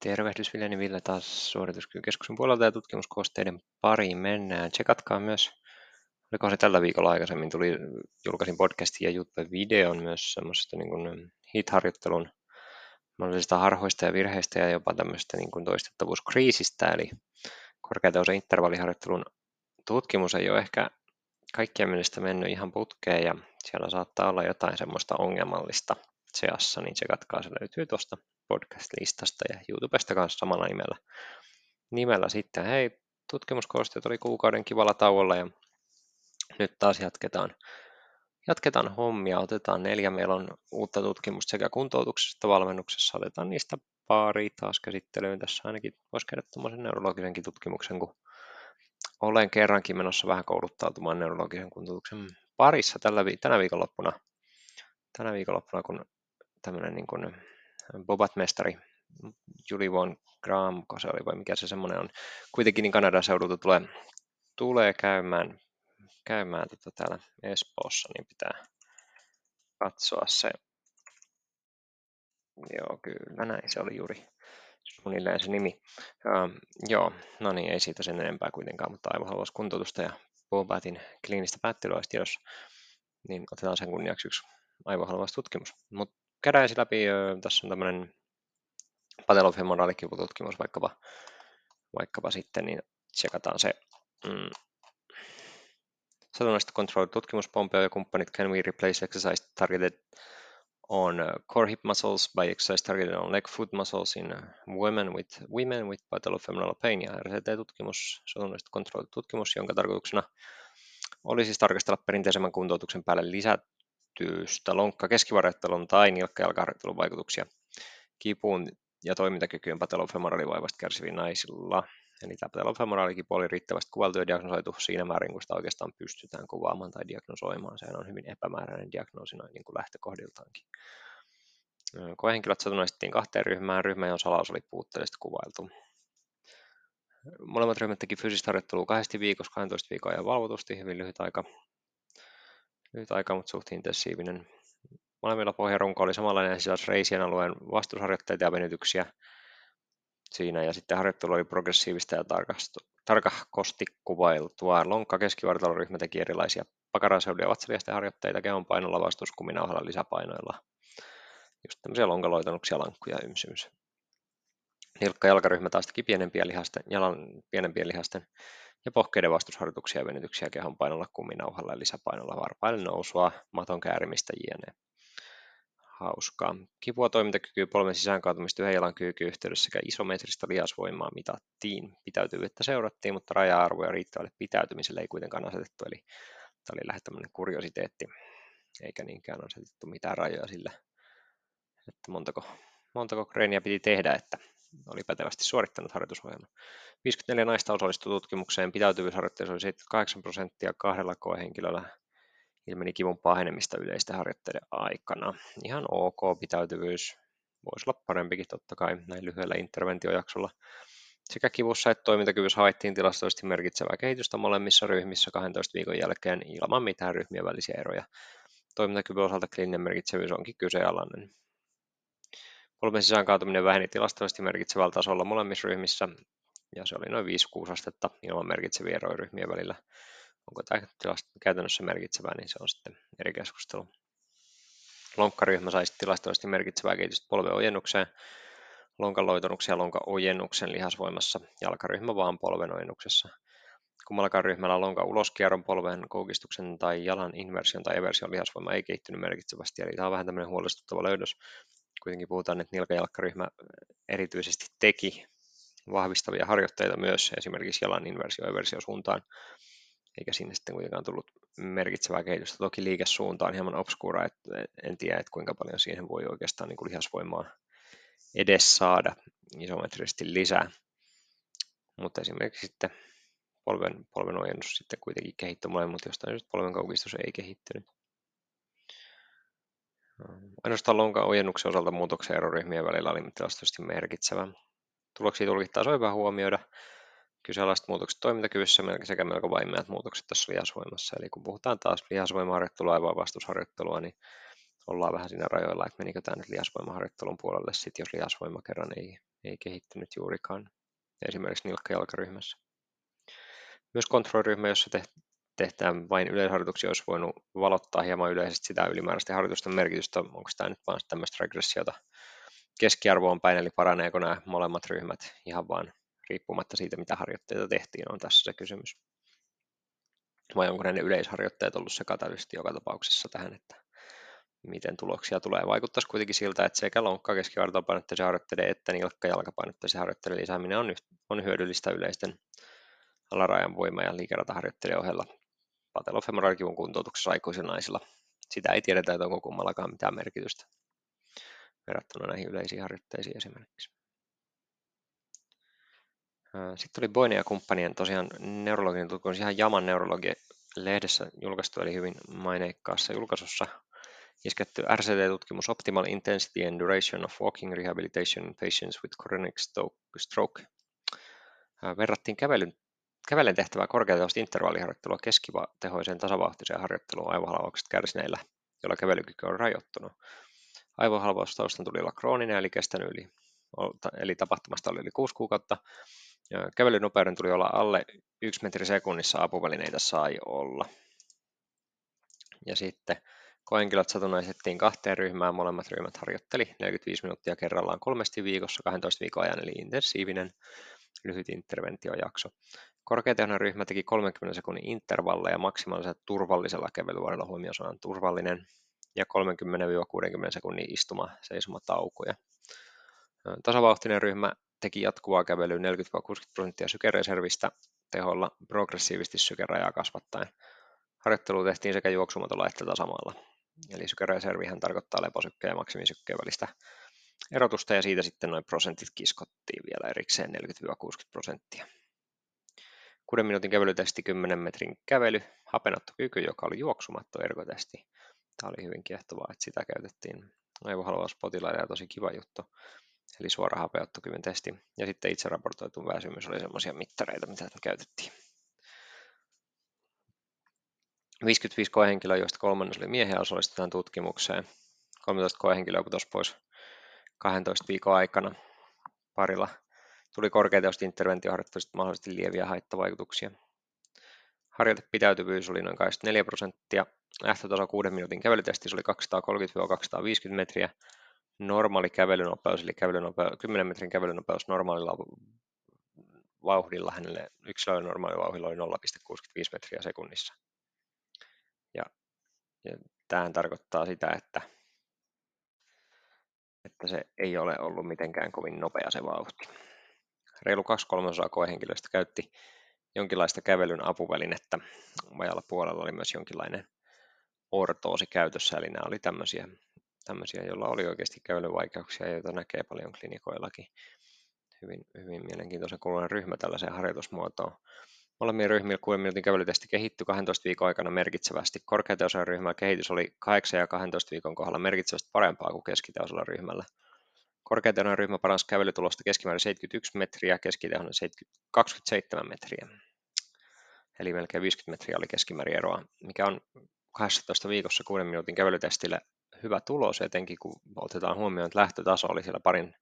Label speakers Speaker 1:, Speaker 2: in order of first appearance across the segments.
Speaker 1: Tervehdys Viljani Ville taas suorituskykykeskuksen puolelta ja tutkimuskoosteiden pariin mennään. Tsekatkaa myös, oliko se tällä viikolla aikaisemmin, tuli, julkaisin podcastin ja YouTube-videon myös semmoisesta niin kuin HIT-harjoittelun mahdollisista harhoista ja virheistä ja jopa tämmöistä niin kuin toistettavuuskriisistä, eli korkeatasoisen intervalliharjoittelun tutkimus ei ole ehkä kaikkien mielestä mennyt ihan putkeen ja siellä saattaa olla jotain semmoista ongelmallista seassa, niin tsekatkaa, se löytyy tuosta podcast-listasta ja YouTubesta kanssa samalla nimellä. nimellä sitten. Hei, tutkimuskoosteet oli kuukauden kivalla tauolla ja nyt taas jatketaan, jatketaan hommia. Otetaan neljä. Meillä on uutta tutkimusta sekä kuntoutuksesta valmennuksessa. Otetaan niistä pari taas käsittelyyn. Tässä ainakin voisi käydä tuommoisen neurologisenkin tutkimuksen, kun olen kerrankin menossa vähän kouluttautumaan neurologisen kuntoutuksen parissa tällä, tänä viikonloppuna. Tänä viikonloppuna, kun tämmöinen niin kuin Bobat-mestari Julie Von Graham, se oli vai mikä se semmoinen on, kuitenkin niin Kanadan seudulta tulee, tulee käymään, käymään tota täällä Espoossa, niin pitää katsoa se. Joo, kyllä näin, se oli juuri suunnilleen se nimi. Uh, joo, no niin, ei siitä sen enempää kuitenkaan, mutta aivohalvauskuntoutusta ja Bobatin kliinistä päättelyä tiedossa, niin otetaan sen kunniaksi yksi aivohalvaustutkimus. Mutta käydään ensin läpi, tässä on tämmöinen patelofemoraalikivututkimus vaikkapa, vaikkapa sitten, niin tsekataan se mm, satunnaista controlled tutkimus Pompeo ja kumppanit Can we replace exercise targeted on core hip muscles by exercise targeted on leg foot muscles in women with, women with patellofemoral pain? Ja RCT-tutkimus, satunnaista controlled tutkimus, jonka tarkoituksena oli siis tarkastella perinteisemmän kuntoutuksen päälle lisät, kehitystä lonkka keskivarrettelun tai nilkkajalkaharjoittelun vaikutuksia kipuun ja toimintakykyyn patelofemoralivaivasta kärsiviin naisilla. Eli tämä patelofemoraalikipu oli riittävästi kuvailtu ja diagnosoitu siinä määrin, kun sitä oikeastaan pystytään kuvaamaan tai diagnosoimaan. Sehän on hyvin epämääräinen diagnoosi noin niin kuin lähtökohdiltaankin. Koehenkilöt satunnaistettiin kahteen ryhmään. Ryhmä, johon salaus oli puutteellisesti kuvailtu. Molemmat ryhmät teki fyysistä harjoittelua kahdesti viikossa, 12 viikkoa ja valvotusti, hyvin lyhyt aika lyhyt aika, mutta suht intensiivinen. Molemmilla pohjarunko oli samanlainen sisälsi reisien alueen vastusharjoitteita ja venytyksiä siinä, ja sitten harjoittelu oli progressiivista ja tarkasti kuvailtua. Lonkka keskivartaloryhmä teki erilaisia pakaraseudu- ja vatsaliasten harjoitteita kehon painolla vastuskuminauhalla lisäpainoilla. Just tämmöisiä lonkaloitanuksia, lankkuja ja ymsymys. Nilkka-jalkaryhmä taas teki pienempiä lihasten, jalan pienempien lihasten ja pohkeiden vastusharjoituksia ja venytyksiä kehon painolla, kuminauhalla ja lisäpainolla, varpaille nousua, maton käärimistä jne. Hauskaa. Kipua, toimintakykyä, polven sisäänkaatumista yhden jalan yhteydessä sekä isometristä lihasvoimaa mitattiin. Pitäytyvyyttä seurattiin, mutta raja-arvoja riittävälle pitäytymiselle ei kuitenkaan asetettu, eli tämä oli lähes tämmöinen kuriositeetti, eikä niinkään asetettu mitään rajoja sille, että montako, montako kreeniä piti tehdä, että oli pätevästi suorittanut harjoitusohjelman. 54 naista osallistui tutkimukseen, pitäytyvyysharjoitteessa oli 78 prosenttia kahdella koehenkilöllä ilmeni kivun pahenemista yleisten harjoitteiden aikana. Ihan ok pitäytyvyys, voisi olla parempikin totta kai näin lyhyellä interventiojaksolla. Sekä kivussa että toimintakyvyssä havaittiin tilastollisesti merkitsevää kehitystä molemmissa ryhmissä 12 viikon jälkeen ilman mitään ryhmien välisiä eroja. Toimintakyvyn osalta kliininen merkitsevyys onkin kyseenalainen. Polven sisään kaatuminen väheni tilastollisesti merkitsevällä tasolla molemmissa ryhmissä, ja se oli noin 5-6 astetta ilman merkitseviä eroja ryhmien välillä. Onko tämä käytännössä merkitsevää, niin se on sitten eri keskustelu. Lonkkaryhmä sai tilastollisesti merkitsevää kehitystä polven ojennukseen, lonkan loitonnukseen ja lonkan ojennuksen lihasvoimassa, jalkaryhmä vaan polven ojennuksessa. Kummallakaan ryhmällä lonkan uloskierron, polven koukistuksen tai jalan inversion tai eversion lihasvoima ei kehittynyt merkitsevästi, eli tämä on vähän tämmöinen huolestuttava löydös kuitenkin puhutaan, että nilkajalkkaryhmä erityisesti teki vahvistavia harjoitteita myös esimerkiksi jalan inversio suuntaan, eikä sinne sitten kuitenkaan tullut merkitsevää kehitystä. Toki liikesuunta on hieman obskura, että en tiedä, että kuinka paljon siihen voi oikeastaan niin kuin lihasvoimaa edes saada isometrisesti lisää. Mutta esimerkiksi sitten polven, polven ojennus sitten kuitenkin kehittyi molemmat, jostain syystä polven kaukistus ei kehittynyt. Ainoastaan lonkan ojennuksen osalta muutoksen eroryhmien välillä oli tilastollisesti merkitsevä. Tuloksia tulkittaessa on hyvä huomioida kyseenalaiset muutokset toimintakyvyssä sekä melko vaimeat muutokset tässä lihasvoimassa. Eli kun puhutaan taas lihasvoimaharjoittelua ja vastusharjoittelua, niin ollaan vähän siinä rajoilla, että menikö tämä nyt lihasvoimaharjoittelun puolelle, sit jos lihasvoima kerran ei ei kehittynyt juurikaan esimerkiksi nilkkajalkaryhmässä. Myös kontrolliryhmä, jossa tehdään vain yleisharjoituksia, olisi voinut valottaa hieman yleisesti sitä ylimääräistä harjoitusten merkitystä. Onko tämä nyt vain tämmöistä regressiota keskiarvoon päin, eli paraneeko nämä molemmat ryhmät ihan vaan riippumatta siitä, mitä harjoitteita tehtiin, on tässä se kysymys. Vai onko ne yleisharjoitteet ollut se katalysti joka tapauksessa tähän, että miten tuloksia tulee. Vaikuttaisi kuitenkin siltä, että sekä lonkka keskivartalopainotteisen harjoitteiden että nilkka jalkapainotteisen harjoitteiden lisääminen on, on hyödyllistä yleisten alarajan voima- ja liikerataharjoitteiden ohella patelofemoraalikivun kuntoutuksessa aikuisilla naisilla. Sitä ei tiedetä, että onko kummallakaan mitään merkitystä verrattuna näihin yleisiin harjoitteisiin esimerkiksi. Sitten oli Boine ja kumppanien tosiaan neurologinen tutkimus, ihan Jaman neurologi lehdessä julkaistu, eli hyvin maineikkaassa julkaisussa isketty RCT-tutkimus Optimal Intensity and Duration of Walking Rehabilitation in Patients with Chronic Stroke. Verrattiin kävelyn, kävelen tehtävää korkeatasoista intervalliharjoittelua keskitehoiseen tasavauhtiseen harjoitteluun aivohalvaukset kärsineillä, joilla kävelykyky on rajoittunut. Aivohalvaus taustan tuli olla krooninen eli kestänyt yli, eli tapahtumasta oli yli 6 kuukautta. Kävelynopeuden tuli olla alle 1 metri sekunnissa, apuvälineitä sai olla. Ja sitten Koehenkilöt satunnaisettiin kahteen ryhmään, molemmat ryhmät harjoitteli 45 minuuttia kerrallaan kolmesti viikossa 12 viikon ajan, eli intensiivinen lyhyt interventiojakso. Korkeatehoinen teki 30 sekunnin intervalleja maksimaalisella turvallisella kävelyvuorolla huomioon turvallinen ja 30-60 sekunnin istuma seisomataukoja. Tasavauhtinen ryhmä teki jatkuvaa kävelyä 40-60 prosenttia sykereservistä teholla progressiivisesti sykerajaa kasvattaen. Harjoittelu tehtiin sekä juoksumatolla että tasamalla. Eli sykereservihän tarkoittaa leposykkeen ja maksimisykkeen välistä erotusta ja siitä sitten noin prosentit kiskottiin vielä erikseen 40-60 prosenttia. 6 minuutin kävelytesti, 10 metrin kävely, hapenottokyky, joka oli juoksumatto ergotesti. Tämä oli hyvin kiehtovaa, että sitä käytettiin aivohalvauspotilaille ja tosi kiva juttu. Eli suora hapeuttokyvyn testi. Ja sitten itse raportoitu väsymys oli sellaisia mittareita, mitä käytettiin. 55 koehenkilöä, joista kolmannes oli miehiä, osallistetaan tutkimukseen. 13 koehenkilöä putosi pois 12 viikon aikana parilla. Tuli korkeateosta interventioharjoittelusta mahdollisesti lieviä haittavaikutuksia. Harjoitepitäytyvyys oli noin 24 prosenttia. Lähtötaso 6 minuutin kävelytestissä oli 230-250 metriä. Normaali kävelynopeus, eli kävelynopeus, 10 metrin kävelynopeus normaalilla vauhdilla, hänelle yksilön normaali vauhdilla oli 0,65 metriä sekunnissa. Ja, ja tämähän tarkoittaa sitä, että, että se ei ole ollut mitenkään kovin nopea se vauhti. Reilu kaksi kolmasosaa koehenkilöistä käytti jonkinlaista kävelyn apuvälinettä. Vajalla puolella oli myös jonkinlainen ortoosi käytössä, eli nämä oli tämmöisiä, tämmöisiä joilla oli oikeasti kävelyvaikeuksia, joita näkee paljon klinikoillakin. Hyvin, hyvin mielenkiintoisen kuulunen ryhmä tällaiseen harjoitusmuotoon. Molemmien ryhmillä 6 minuutin kävelytesti kehittyi 12 viikon aikana merkitsevästi. Korkeatehoisella ryhmällä kehitys oli 8 ja 12 viikon kohdalla merkitsevästi parempaa kuin keskitehoisella ryhmällä. Korkeatehoinen ryhmä paransi kävelytulosta keskimäärin 71 metriä, keskitehoinen 27 metriä. Eli melkein 50 metriä oli keskimäärin eroa, mikä on 18 viikossa 6 minuutin kävelytestillä hyvä tulos, etenkin kun otetaan huomioon, että lähtötaso oli siellä parin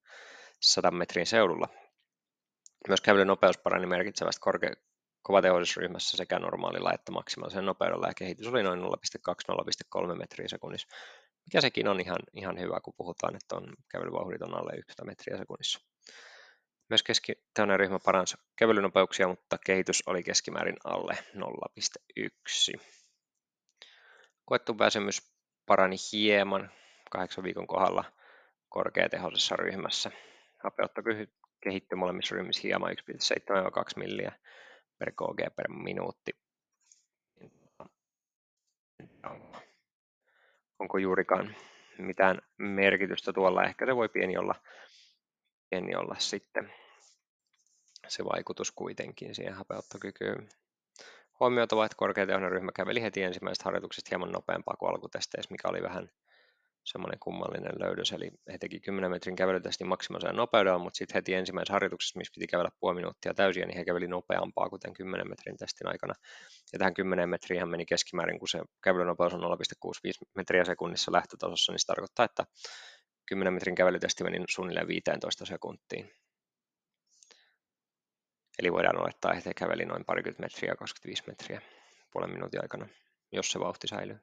Speaker 1: sadan metrin seudulla. Myös kävelyn nopeus parani merkitsevästi korke- kovatehoisuusryhmässä sekä normaalilla että maksimaalisen nopeudella ja kehitys oli noin 0,2-0,3 metriä sekunnissa, mikä sekin on ihan, ihan hyvä, kun puhutaan, että on kävelyvauhdit on alle 1 metriä sekunnissa. Myös keskitehoinen ryhmä paransi kävelynopeuksia, mutta kehitys oli keskimäärin alle 0,1. Koettu väsymys parani hieman kahdeksan viikon kohdalla korkeatehoisessa ryhmässä. Hapeutto kehittyi molemmissa ryhmissä hieman 1,7-2 milliä per kg per minuutti. Onko juurikaan mitään merkitystä tuolla? Ehkä se voi pieni olla, pieni olla sitten se vaikutus kuitenkin siihen hapeuttokykyyn. Huomioitava, että korkeatehoinen ryhmä käveli heti ensimmäisestä harjoituksesta hieman nopeampaa kuin alkutesteissä, mikä oli vähän semmoinen kummallinen löydös, eli he teki 10 metrin kävelytestin maksimaalisella nopeudella, mutta sitten heti ensimmäisessä harjoituksessa, missä piti kävellä puoli minuuttia täysiä, niin he käveli nopeampaa kuin 10 metrin testin aikana. Ja tähän 10 metriin meni keskimäärin, kun se kävelynopeus on 0,65 metriä sekunnissa lähtötasossa, niin se tarkoittaa, että 10 metrin kävelytesti meni suunnilleen 15 sekuntiin. Eli voidaan olettaa, että he käveli noin parikymmentä metriä, 25 metriä puolen minuutin aikana, jos se vauhti säilyy.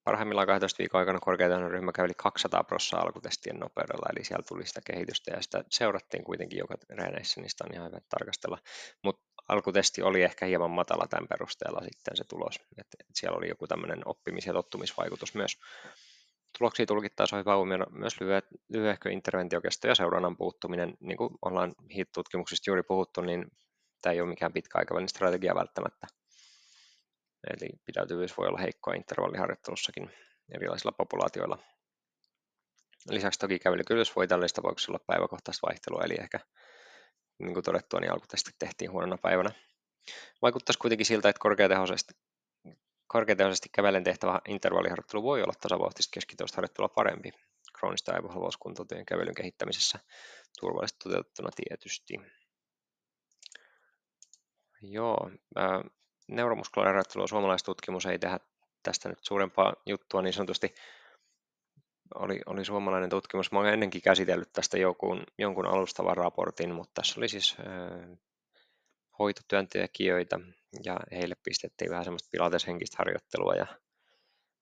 Speaker 1: Mm. Parhaimmillaan 12 viikon aikana korkeatason ryhmä käveli 200 prossaa alkutestien nopeudella, eli siellä tuli sitä kehitystä ja sitä seurattiin kuitenkin joka reeneissä, niin sitä on ihan hyvä tarkastella. Mutta alkutesti oli ehkä hieman matala tämän perusteella sitten se tulos, että siellä oli joku tämmöinen oppimis- ja tottumisvaikutus myös. Tuloksia tulkittaessa on hyvä huomioida myös lyhyet, lyhyehkö interventiokesto ja seurannan puuttuminen. Niin kuin ollaan HIT-tutkimuksista juuri puhuttu, niin tämä ei ole mikään pitkä aikavälin strategia välttämättä. Eli pidäytyvyys voi olla heikkoa intervalliharjoittelussakin erilaisilla populaatioilla. Lisäksi toki kävelykynnys voi tällaisessa tapauksessa olla päiväkohtaista vaihtelua, eli ehkä niin kuin todettua, niin alkutestit tehtiin huonona päivänä. Vaikuttaisi kuitenkin siltä, että korkeatehoisesti, korkeatehoisesti kävellen tehtävä intervalliharjoittelu voi olla tasavauhtista keskitoista harjoittelua parempi kroonista aivohalvauskuntoutujien kävelyn kehittämisessä turvallisesti toteutettuna tietysti. Joo, neuromuskuliharjoittelua suomalaistutkimus ei tehdä tästä nyt suurempaa juttua niin sanotusti. Oli, oli suomalainen tutkimus. Mä olen ennenkin käsitellyt tästä jonkun, jonkun alustavan raportin, mutta tässä oli siis äh, hoitotyöntekijöitä ja heille pistettiin vähän semmoista pilateshenkistä harjoittelua ja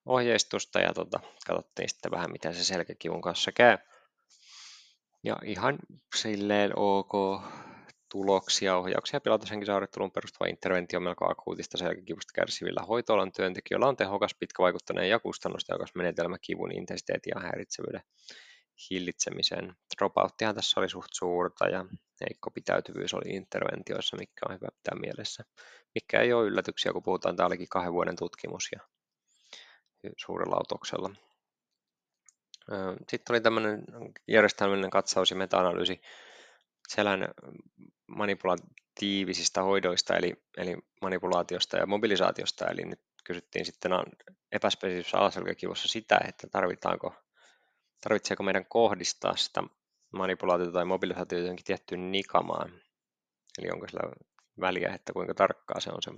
Speaker 1: ohjeistusta ja tota, katsottiin sitten vähän, miten se selkäkivun kanssa käy. Ja ihan silleen ok tuloksia, ohjauksia pilatushenkisharjoitteluun perustuva interventio melko akuutista selkäkivusta kärsivillä hoitoalan työntekijöillä on tehokas, pitkävaikutteinen ja kustannustehokas menetelmä kivun intensiteetin ja häiritsevyyden hillitsemiseen. Dropouttihan tässä oli suht suurta ja heikko pitäytyvyys oli interventioissa, mikä on hyvä pitää mielessä. Mikä ei ole yllätyksiä, kun puhutaan, tämä olikin kahden vuoden tutkimus ja suurella otoksella. Sitten oli tämmöinen järjestelmällinen katsaus ja meta-analyysi selän manipulatiivisista hoidoista, eli, eli manipulaatiosta ja mobilisaatiosta, eli nyt kysyttiin sitten epäspesifisessä alaselkäkivussa sitä, että tarvitaanko, tarvitseeko meidän kohdistaa sitä manipulaatiota tai mobilisaatiota johonkin tiettyyn nikamaan, eli onko sillä väliä, että kuinka tarkkaa se on se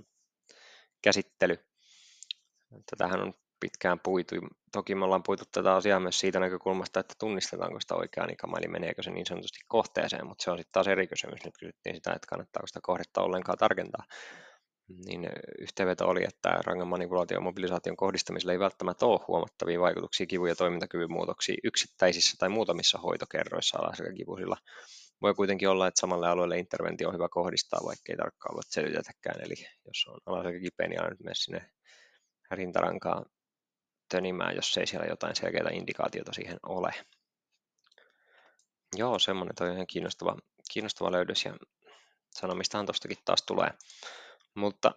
Speaker 1: käsittely. Tätähän on pitkään puitu. Toki me ollaan puitu tätä asiaa myös siitä näkökulmasta, että tunnistetaanko sitä oikeaa nikamaa, eli meneekö se niin sanotusti kohteeseen, mutta se on sitten taas eri kysymys. Nyt kysyttiin sitä, että kannattaako sitä kohdetta ollenkaan tarkentaa. Niin yhteenveto oli, että rangan manipulaatio ja mobilisaation kohdistamisella ei välttämättä ole huomattavia vaikutuksia kivu- ja toimintakyvyn muutoksiin yksittäisissä tai muutamissa hoitokerroissa alaselkäkivusilla. Voi kuitenkin olla, että samalle alueelle interventio on hyvä kohdistaa, vaikka ei tarkkaan alueet selvitetäkään. Eli jos on alaselkä kipeä, niin aina nyt mene sinne rintarankaan tönimään, jos ei siellä jotain selkeää indikaatiota siihen ole. Joo, semmoinen toi on ihan kiinnostava, kiinnostava löydös ja sanomistahan tuostakin taas tulee. Mutta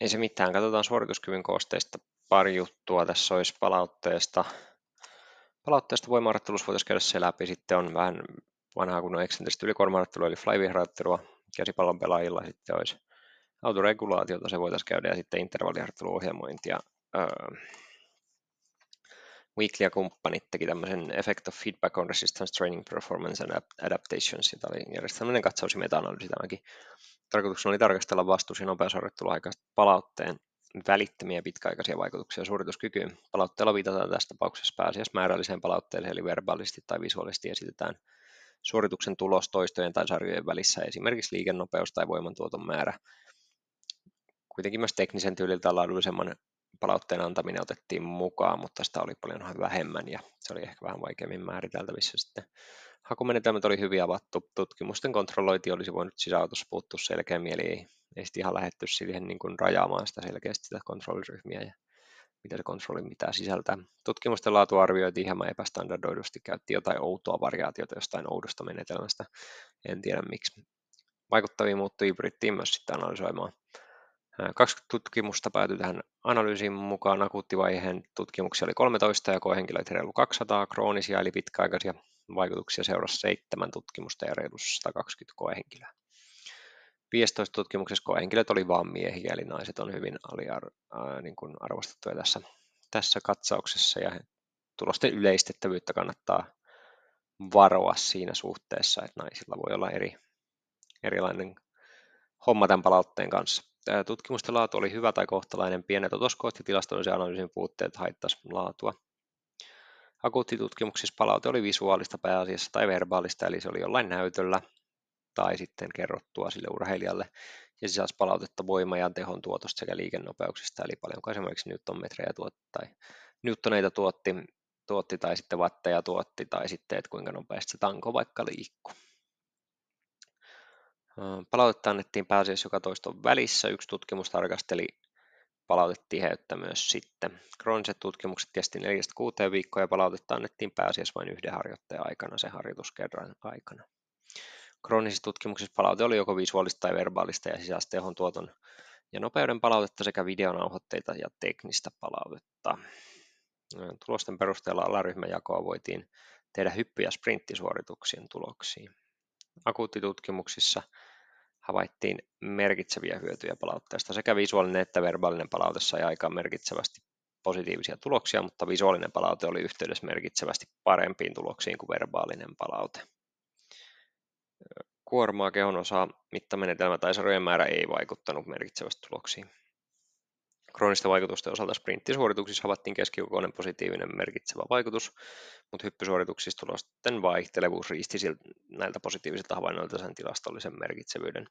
Speaker 1: ei se mitään, katsotaan suorituskyvyn koosteista pari juttua. Tässä olisi palautteesta. Palautteesta voimaharjoittelussa voitaisiin käydä se läpi. Sitten on vähän vanhaa kunnon eksentristä ylikuormaharjoittelua, eli flyviharjoittelua käsipallon pelaajilla. Sitten olisi autoregulaatiota, se voitaisiin käydä, ja sitten intervalliharjoitteluohjelmointia. Öö, Weekly ja kumppanit teki tämmöisen Effect of Feedback on Resistance Training Performance and Adaptations. Tämä oli järjestelmällinen katsaus ja meta-analyysi tämäkin. Tarkoituksena oli tarkastella vastuus- ja nopeusharjoitteluaikaista palautteen välittömiä pitkäaikaisia vaikutuksia suorituskykyyn. Palautteella viitataan tässä tapauksessa pääasiassa määrälliseen palautteeseen, eli verbaalisesti tai visuaalisesti esitetään suorituksen tulos toistojen tai sarjojen välissä, esimerkiksi liikennopeus tai voimantuoton määrä. Kuitenkin myös teknisen tyyliltä laadullisemman palautteen antaminen otettiin mukaan, mutta sitä oli paljon vähemmän ja se oli ehkä vähän vaikeammin määriteltävissä sitten. Hakumenetelmät oli hyvin avattu, tutkimusten kontrollointi olisi voinut sisäautossa puuttua selkeämmin, eli ei, ei sitten ihan lähetty siihen niin kuin rajaamaan sitä selkeästi sitä kontrolliryhmiä ja mitä se kontrolli mitä sisältää. Tutkimusten laatu arvioitiin hieman epästandardoidusti, käytti jotain outoa variaatiota jostain oudosta menetelmästä, en tiedä miksi. Vaikuttavia muuttujia pyrittiin myös sitten analysoimaan. 20 tutkimusta päätyi tähän analyysiin mukaan. Akuuttivaiheen tutkimuksia oli 13 ja koehenkilöitä reilu 200, kroonisia eli pitkäaikaisia vaikutuksia seurasi 7 tutkimusta ja reilu 120 koehenkilöä. 15 tutkimuksessa koehenkilöt oli vain miehiä, eli naiset on hyvin aliar, äh, niin kuin arvostettuja tässä, tässä katsauksessa ja tulosten yleistettävyyttä kannattaa varoa siinä suhteessa, että naisilla voi olla eri, erilainen homma tämän palautteen kanssa. Tutkimusten laatu oli hyvä tai kohtalainen. Pienet otoskoot ja tilastollisen analyysin puutteet haittaisivat laatua. Akuuttitutkimuksissa palaute oli visuaalista pääasiassa tai verbaalista, eli se oli jollain näytöllä. tai sitten kerrottua sille urheilijalle ja sisälsi palautetta voimajan tehon tuotosta sekä liikennopeuksista, eli paljonko esimerkiksi newtonmetrejä tuotti tai newtoneita tuotti, tuotti tai sitten watteja tuotti tai sitten, että kuinka nopeasti se tanko vaikka liikkuu. Palautetta annettiin pääasiassa joka toiston välissä. Yksi tutkimus tarkasteli palautetiheyttä myös sitten. Krooniset tutkimukset kesti 4-6 viikkoa ja palautetta annettiin pääasiassa vain yhden harjoittajan aikana, sen harjoituskerran aikana. Kroonisissa tutkimuksissa palaute oli joko visuaalista tai verbaalista ja sisälsi tehon tuoton ja nopeuden palautetta sekä videonauhoitteita ja teknistä palautetta. Tulosten perusteella alaryhmäjakoa voitiin tehdä hyppy- ja sprinttisuorituksien tuloksiin. Akuuttitutkimuksissa havaittiin merkitseviä hyötyjä palautteesta. Sekä visuaalinen että verbaalinen palaute sai aikaan merkitsevästi positiivisia tuloksia, mutta visuaalinen palaute oli yhteydessä merkitsevästi parempiin tuloksiin kuin verbaalinen palaute. Kuormaa kehon osaa mittamenetelmä tai sarjojen määrä ei vaikuttanut merkitsevästi tuloksiin. Kroonisten vaikutusten osalta sprinttisuorituksissa havaittiin keskikokoinen positiivinen merkitsevä vaikutus, mutta hyppysuorituksissa tulosten vaihtelevuus riisti näiltä positiivisilta havainnoilta sen tilastollisen merkitsevyyden.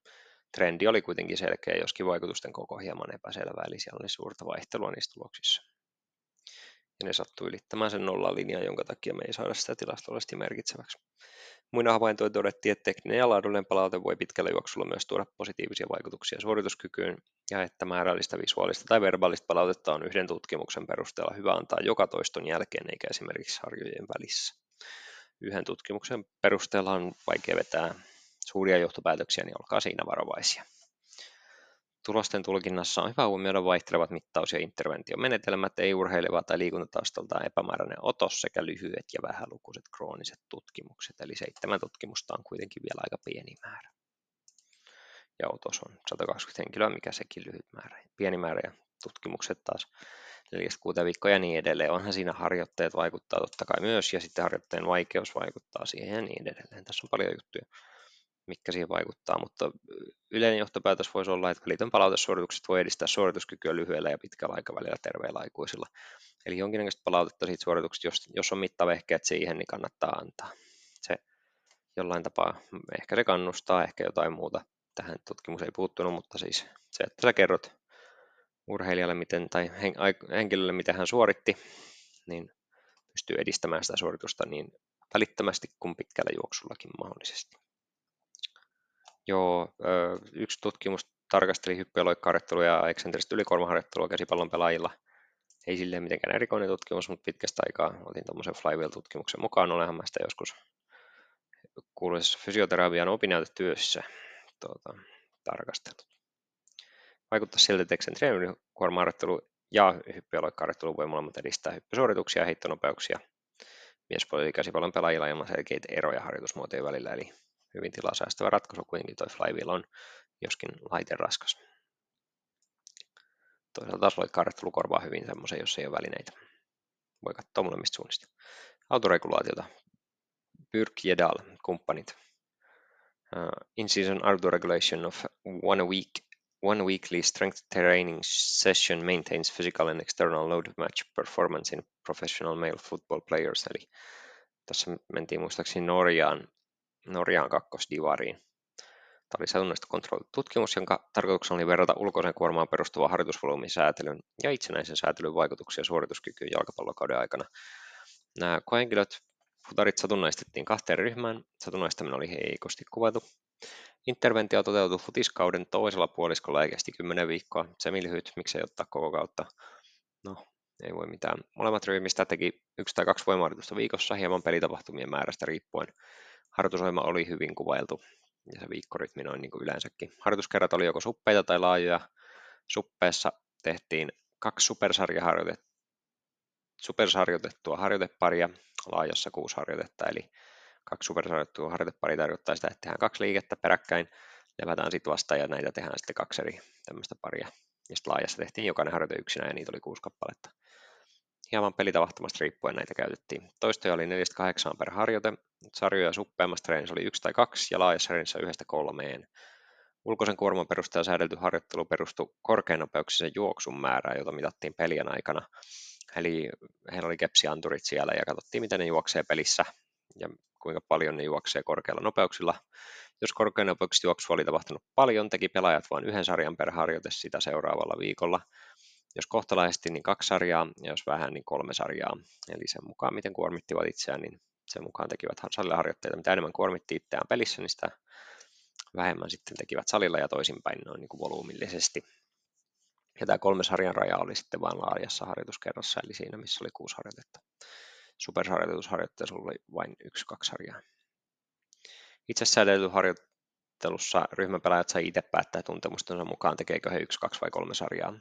Speaker 1: Trendi oli kuitenkin selkeä, joskin vaikutusten koko hieman epäselvää, eli siellä oli suurta vaihtelua niissä tuloksissa. Ne sattui ylittämään sen nollalinjan, jonka takia me ei saada sitä tilastollisesti merkitseväksi. Muina havaintoja todettiin, että tekninen ja laadullinen palaute voi pitkällä juoksulla myös tuoda positiivisia vaikutuksia suorituskykyyn ja että määrällistä visuaalista tai verbaalista palautetta on yhden tutkimuksen perusteella hyvä antaa joka toiston jälkeen eikä esimerkiksi harjojen välissä. Yhden tutkimuksen perusteella on vaikea vetää suuria johtopäätöksiä, niin olkaa siinä varovaisia. Tulosten tulkinnassa on hyvä huomioida vaihtelevat mittaus- ja interventiomenetelmät, ei urheileva tai liikuntataustaltaan epämääräinen otos sekä lyhyet ja vähälukuiset krooniset tutkimukset. Eli seitsemän tutkimusta on kuitenkin vielä aika pieni määrä. Ja otos on 120 henkilöä, mikä sekin lyhyt määrä. Pieni määrä ja tutkimukset taas 4-6 viikkoa ja niin edelleen. Onhan siinä harjoitteet vaikuttaa totta kai myös, ja sitten harjoitteen vaikeus vaikuttaa siihen ja niin edelleen. Tässä on paljon juttuja mitkä siihen vaikuttaa, mutta yleinen johtopäätös voisi olla, että liiton palautesuoritukset voi edistää suorituskykyä lyhyellä ja pitkällä aikavälillä terveillä aikuisilla. Eli jonkinnäköistä palautetta siitä suorituksesta, jos, jos on mittavehkeet siihen, niin kannattaa antaa. Se jollain tapaa, ehkä se kannustaa, ehkä jotain muuta. Tähän tutkimus ei puuttunut, mutta siis se, että sä kerrot urheilijalle miten, tai henkilölle, miten hän suoritti, niin pystyy edistämään sitä suoritusta niin välittömästi kuin pitkällä juoksullakin mahdollisesti. Joo, yksi tutkimus tarkasteli hyppy- ja loikkaharjoittelua ja eksentristä ylikuormaharjoittelua käsipallon pelaajilla. Ei silleen mitenkään erikoinen tutkimus, mutta pitkästä aikaa otin tuommoisen Flywheel-tutkimuksen mukaan. Olenhan mä sitä joskus kuuluisessa fysioterapian opinnäytetyössä tuota, tarkastellut. Vaikuttaa siltä, että eksentrinen ylikuormaharjoittelu ja hyppy- ja voi molemmat edistää hyppysuorituksia ja heittonopeuksia miespuolella käsipallon pelaajilla ilman selkeitä eroja harjoitusmuotojen välillä, eli hyvin tilaa säästävä ratkaisu kuitenkin toi Flywheel on, joskin laite raskas. Toisaalta taas loikkaarrettelu korvaa hyvin semmoisen, jos ei ole välineitä. Voi katsoa molemmista suunnista. Autoregulaatiota. Byrk Jedal, kumppanit. Uh, in-season autoregulation of one week one weekly strength training session maintains physical and external load match performance in professional male football players. Eli tässä mentiin muistaakseni Norjaan Norjaan kakkosdivariin. Tämä oli satunnaista tutkimus, jonka tarkoituksena oli verrata ulkoisen kuormaan perustuvaa harjoitusvolyymisäätelyn ja itsenäisen säätelyn vaikutuksia suorituskykyyn jalkapallokauden aikana. Nämä koehenkilöt, futarit satunnaistettiin kahteen ryhmään. Satunnaistaminen oli heikosti kuvattu. Interventio toteutui futiskauden toisella puoliskolla ja kesti 10 viikkoa. Semilyhyt, miksei ottaa koko kautta. No, ei voi mitään. Molemmat ryhmistä teki yksi tai kaksi voimaharjoitusta viikossa hieman pelitapahtumien määrästä riippuen harjoitusohjelma oli hyvin kuvailtu ja se viikkorytmi noin niin kuin yleensäkin. Harjoituskerrat oli joko suppeita tai laajoja. Suppeessa tehtiin kaksi supersarjaharjoitettua, supersarjoitettua harjoiteparia, laajassa kuusi harjoitetta, eli kaksi supersarjoitettua harjoiteparia tarkoittaa sitä, että tehdään kaksi liikettä peräkkäin, levätään sitten vasta ja näitä tehdään sitten kaksi eri tämmöistä paria. Ja sitten laajassa tehtiin jokainen harjoite yksinä ja niitä oli kuusi kappaletta hieman pelitavahtumasta riippuen näitä käytettiin. Toistoja oli 4-8 per harjoite, sarjoja suppeammassa treenissä oli yksi tai kaksi ja laajassa treenissä yhdestä kolmeen. Ulkoisen kuorman perusteella säädelty harjoittelu perustui korkeanopeuksisen juoksun määrään, jota mitattiin pelien aikana. Eli heillä oli kepsianturit siellä ja katsottiin, miten ne juoksee pelissä. Ja kuinka paljon ne juoksee korkealla nopeuksilla. Jos korkeanopeuksista juoksua oli tapahtunut paljon, teki pelaajat vain yhden sarjan per harjoite sitä seuraavalla viikolla. Jos kohtalaisesti, niin kaksi sarjaa, ja jos vähän, niin kolme sarjaa. Eli sen mukaan, miten kuormittivat itseään, niin sen mukaan tekivät saliharjoitteita. Mitä enemmän kuormitti itseään pelissä, niin sitä vähemmän sitten tekivät salilla ja toisinpäin noin niin kuin volyymillisesti. Ja tämä kolme sarjan raja oli sitten vain laajassa harjoituskerrassa, eli siinä, missä oli kuusi harjoitetta. Superharjoitusharjoitteessa oli vain yksi, kaksi sarjaa. Itse harjoittelussa ryhmäpelaajat sai itse päättää tuntemustensa mukaan, tekeekö he yksi, kaksi vai kolme sarjaa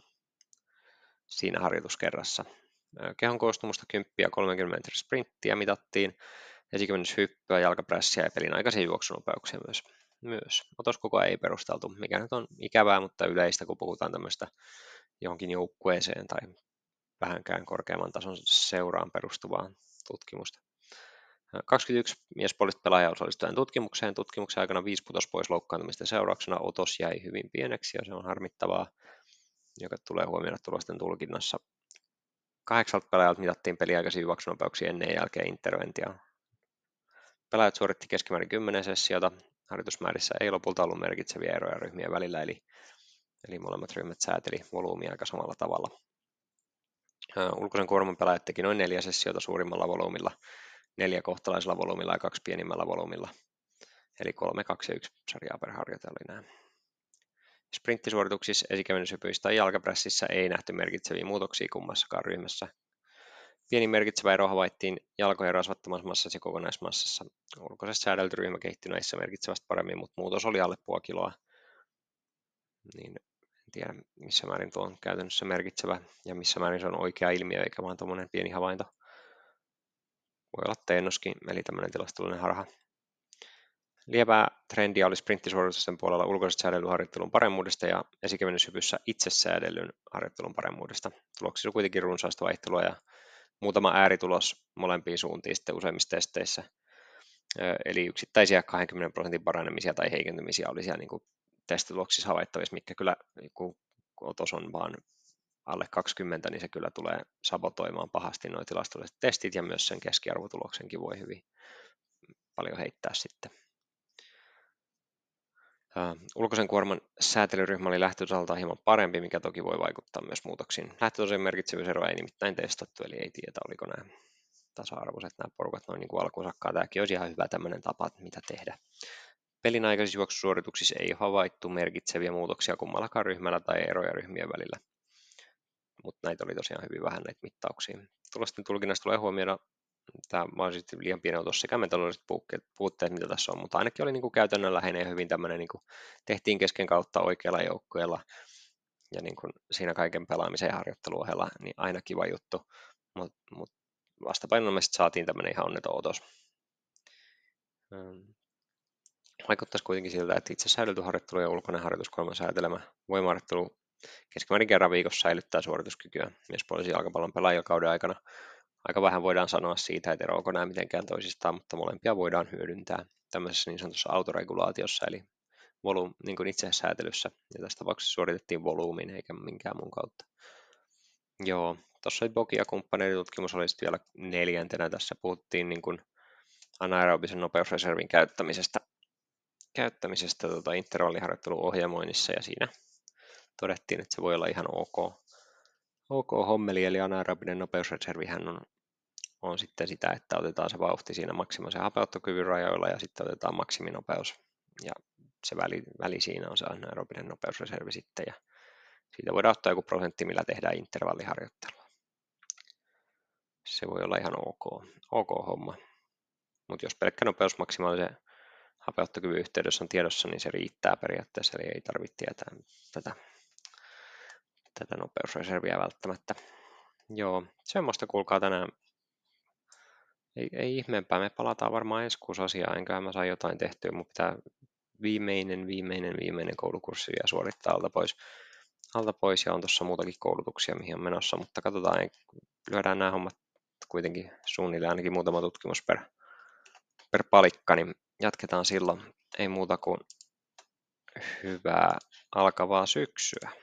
Speaker 1: siinä harjoituskerrassa. Kehon koostumusta 10 ja 30 metrin sprinttiä mitattiin, esikymmenyshyppyä, jalkaprässiä ja pelin aikaisia juoksunopeuksia myös. myös. Otoskoko ei perusteltu, mikä nyt on ikävää, mutta yleistä, kun puhutaan tämmöistä johonkin joukkueeseen tai vähänkään korkeamman tason seuraan perustuvaa tutkimusta. 21 miespoliittipelaajaa osallistui tutkimukseen. Tutkimuksen aikana viisi putosi pois loukkaantumisten seurauksena. Otos jäi hyvin pieneksi ja se on harmittavaa, joka tulee huomioida tulosten tulkinnassa. Kahdeksalta pelaajalta mitattiin peliaikaisia juoksunopeuksia ennen ja jälkeen interventia. Pelaajat suoritti keskimäärin 10 sessiota. Harjoitusmäärissä ei lopulta ollut merkitseviä eroja ryhmien välillä, eli, eli molemmat ryhmät sääteli volyymia aika samalla tavalla. Ulkoisen kuorman pelaajat teki noin neljä sessiota suurimmalla volyymilla, neljä kohtalaisella volyymilla ja kaksi pienimmällä volyymilla. Eli kolme, kaksi ja yksi sarjaa per harjoite oli nämä. Sprinttisuorituksissa, esikevennyshypyissä tai jalkaprässissä ei nähty merkitseviä muutoksia kummassakaan ryhmässä. Pieni merkitsevä ero havaittiin jalkojen rasvattomassa massassa ja kokonaismassassa. Ulkoisesti säädelty ryhmä kehittyi näissä merkitsevästi paremmin, mutta muutos oli alle puoli kiloa. Niin en tiedä, missä määrin tuo on käytännössä merkitsevä ja missä määrin se on oikea ilmiö eikä vaan tuommoinen pieni havainto. Voi olla teennoskin, eli tämmöinen tilastollinen harha. Lievää trendiä oli sprinttisuoritusten puolella ulkoisesti säädellyn harjoittelun paremmuudesta ja esikevennyshypyssä itse säädellyn harjoittelun paremmuudesta. Tuloksissa on kuitenkin runsaista vaihtelua ja muutama ääritulos molempiin suuntiin sitten useimmissa testeissä. Eli yksittäisiä 20 prosentin paranemisia tai heikentymisiä oli siellä niin kuin testituloksissa havaittavissa, mikä kyllä kun otos on vaan alle 20, niin se kyllä tulee sabotoimaan pahasti nuo tilastolliset testit ja myös sen keskiarvotuloksenkin voi hyvin paljon heittää sitten. Ulkoisen kuorman säätelyryhmä oli lähtötasolta hieman parempi, mikä toki voi vaikuttaa myös muutoksiin. Lähtötasojen merkitsevyyseroa ei nimittäin testattu, eli ei tiedä, oliko nämä tasa-arvoiset nämä porukat noin niin kuin alkuun. Tämäkin olisi ihan hyvä tämmöinen tapa, mitä tehdä. Pelin aikaisissa juoksusuorituksissa ei havaittu merkitseviä muutoksia kummallakaan ryhmällä tai eroja ryhmien välillä. Mutta näitä oli tosiaan hyvin vähän näitä mittauksia. Tulosten tulkinnasta tulee huomioida tämä mahdollisesti liian pieni otos sekä metodologiset puutteet, mitä tässä on, mutta ainakin oli niin kuin käytännönläheinen ja hyvin tämmöinen, niin kuin tehtiin kesken kautta oikealla joukkueella ja niin kuin siinä kaiken pelaamisen ja harjoittelun ohella, niin aina kiva juttu, mutta mut vastapainona me saatiin tämmöinen ihan onneton otos. Vaikuttaisi kuitenkin siltä, että itse säilytty harjoittelu ja ulkoinen harjoitus kolmen säätelemä voimaharjoittelu keskimäärin kerran viikossa säilyttää suorituskykyä miespuolisen jalkapallon pelaajakauden aikana aika vähän voidaan sanoa siitä, että eroako nämä mitenkään toisistaan, mutta molempia voidaan hyödyntää tämmöisessä niin sanotussa autoregulaatiossa, eli volum, niin kuin itse säätelyssä. Ja tässä tapauksessa suoritettiin volyymin eikä minkään muun kautta. Joo, tuossa oli ja kumppaneiden tutkimus oli vielä neljäntenä. Tässä puhuttiin niin kuin anaerobisen nopeusreservin käyttämisestä, käyttämisestä tota intervalliharjoittelun ohjelmoinnissa ja siinä todettiin, että se voi olla ihan ok, ok hommeli, eli anaerobinen nopeusreservihän on, on sitten sitä, että otetaan se vauhti siinä maksimaalisen hapeuttokyvyn rajoilla ja sitten otetaan maksiminopeus. Ja se väli, väli siinä on se anaerobinen nopeusreservi sitten ja siitä voidaan ottaa joku prosentti, millä tehdään intervalliharjoittelua. Se voi olla ihan ok, ok homma. Mutta jos pelkkä nopeus maksimaalisen hapeuttokyvyn yhteydessä on tiedossa, niin se riittää periaatteessa, eli ei tarvitse tietää tätä tätä nopeusreserviä välttämättä. Joo, semmoista kuulkaa tänään. Ei, ei ihmeempää, me palataan varmaan ensi kuussa asiaan, enkä mä saa jotain tehtyä, mutta pitää viimeinen, viimeinen, viimeinen koulukurssi vielä suorittaa alta pois. Alta pois ja on tuossa muutakin koulutuksia, mihin on menossa, mutta katsotaan, lyödään nämä hommat kuitenkin suunnilleen ainakin muutama tutkimus per, per palikka, niin jatketaan silloin. Ei muuta kuin hyvää alkavaa syksyä.